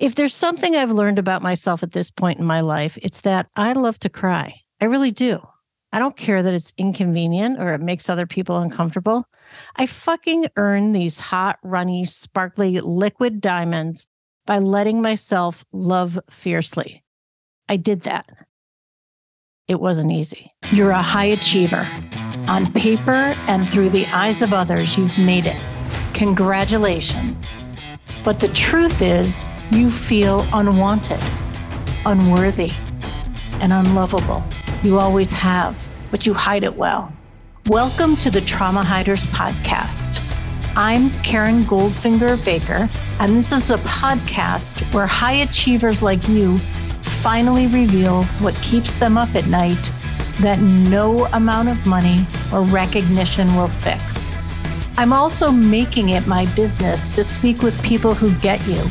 If there's something I've learned about myself at this point in my life, it's that I love to cry. I really do. I don't care that it's inconvenient or it makes other people uncomfortable. I fucking earn these hot, runny, sparkly liquid diamonds by letting myself love fiercely. I did that. It wasn't easy. You're a high achiever. On paper and through the eyes of others, you've made it. Congratulations. But the truth is, you feel unwanted, unworthy, and unlovable. You always have, but you hide it well. Welcome to the Trauma Hiders Podcast. I'm Karen Goldfinger Baker, and this is a podcast where high achievers like you finally reveal what keeps them up at night that no amount of money or recognition will fix. I'm also making it my business to speak with people who get you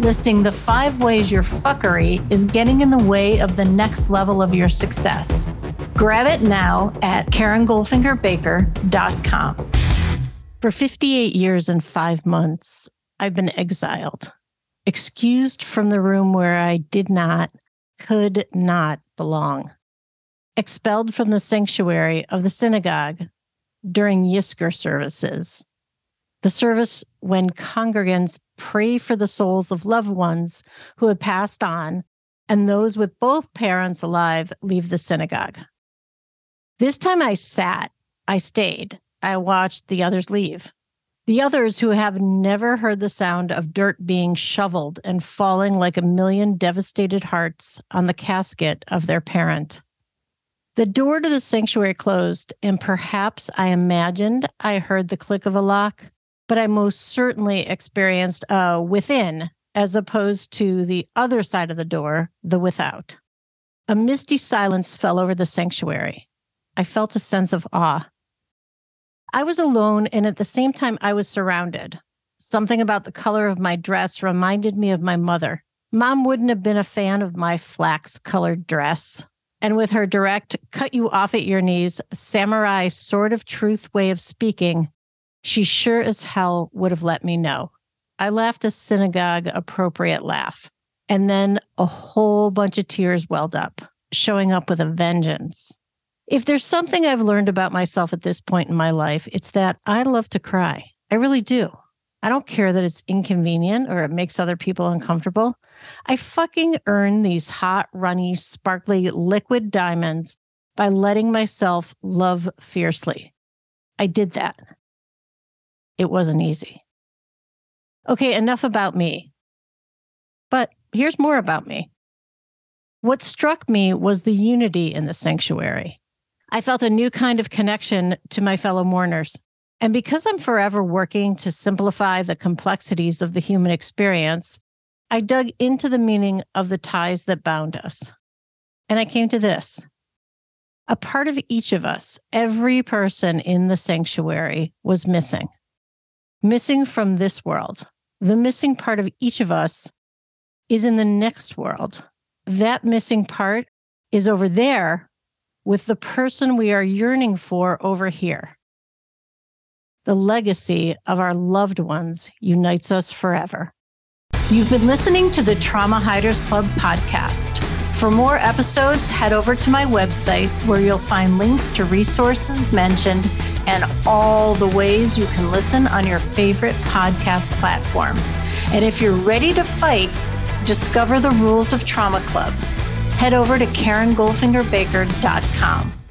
listing the five ways your fuckery is getting in the way of the next level of your success. Grab it now at KarenGoldfingerBaker.com. For 58 years and five months, I've been exiled, excused from the room where I did not, could not belong, expelled from the sanctuary of the synagogue during Yizkor services the service when congregants pray for the souls of loved ones who have passed on and those with both parents alive leave the synagogue. This time I sat, I stayed, I watched the others leave. The others who have never heard the sound of dirt being shoveled and falling like a million devastated hearts on the casket of their parent. The door to the sanctuary closed, and perhaps I imagined I heard the click of a lock, but I most certainly experienced a within as opposed to the other side of the door, the without. A misty silence fell over the sanctuary. I felt a sense of awe. I was alone, and at the same time, I was surrounded. Something about the color of my dress reminded me of my mother. Mom wouldn't have been a fan of my flax colored dress. And with her direct, cut you off at your knees, samurai sort of truth way of speaking, she sure as hell would have let me know. I laughed a synagogue appropriate laugh. And then a whole bunch of tears welled up, showing up with a vengeance. If there's something I've learned about myself at this point in my life, it's that I love to cry. I really do. I don't care that it's inconvenient or it makes other people uncomfortable. I fucking earn these hot, runny, sparkly liquid diamonds by letting myself love fiercely. I did that. It wasn't easy. Okay, enough about me. But here's more about me. What struck me was the unity in the sanctuary. I felt a new kind of connection to my fellow mourners. And because I'm forever working to simplify the complexities of the human experience, I dug into the meaning of the ties that bound us. And I came to this a part of each of us, every person in the sanctuary was missing missing from this world. The missing part of each of us is in the next world. That missing part is over there with the person we are yearning for over here. The legacy of our loved ones unites us forever. You've been listening to the Trauma Hiders Club podcast. For more episodes, head over to my website where you'll find links to resources mentioned and all the ways you can listen on your favorite podcast platform. And if you're ready to fight, discover the rules of Trauma Club. Head over to KarenGoldfingerBaker.com.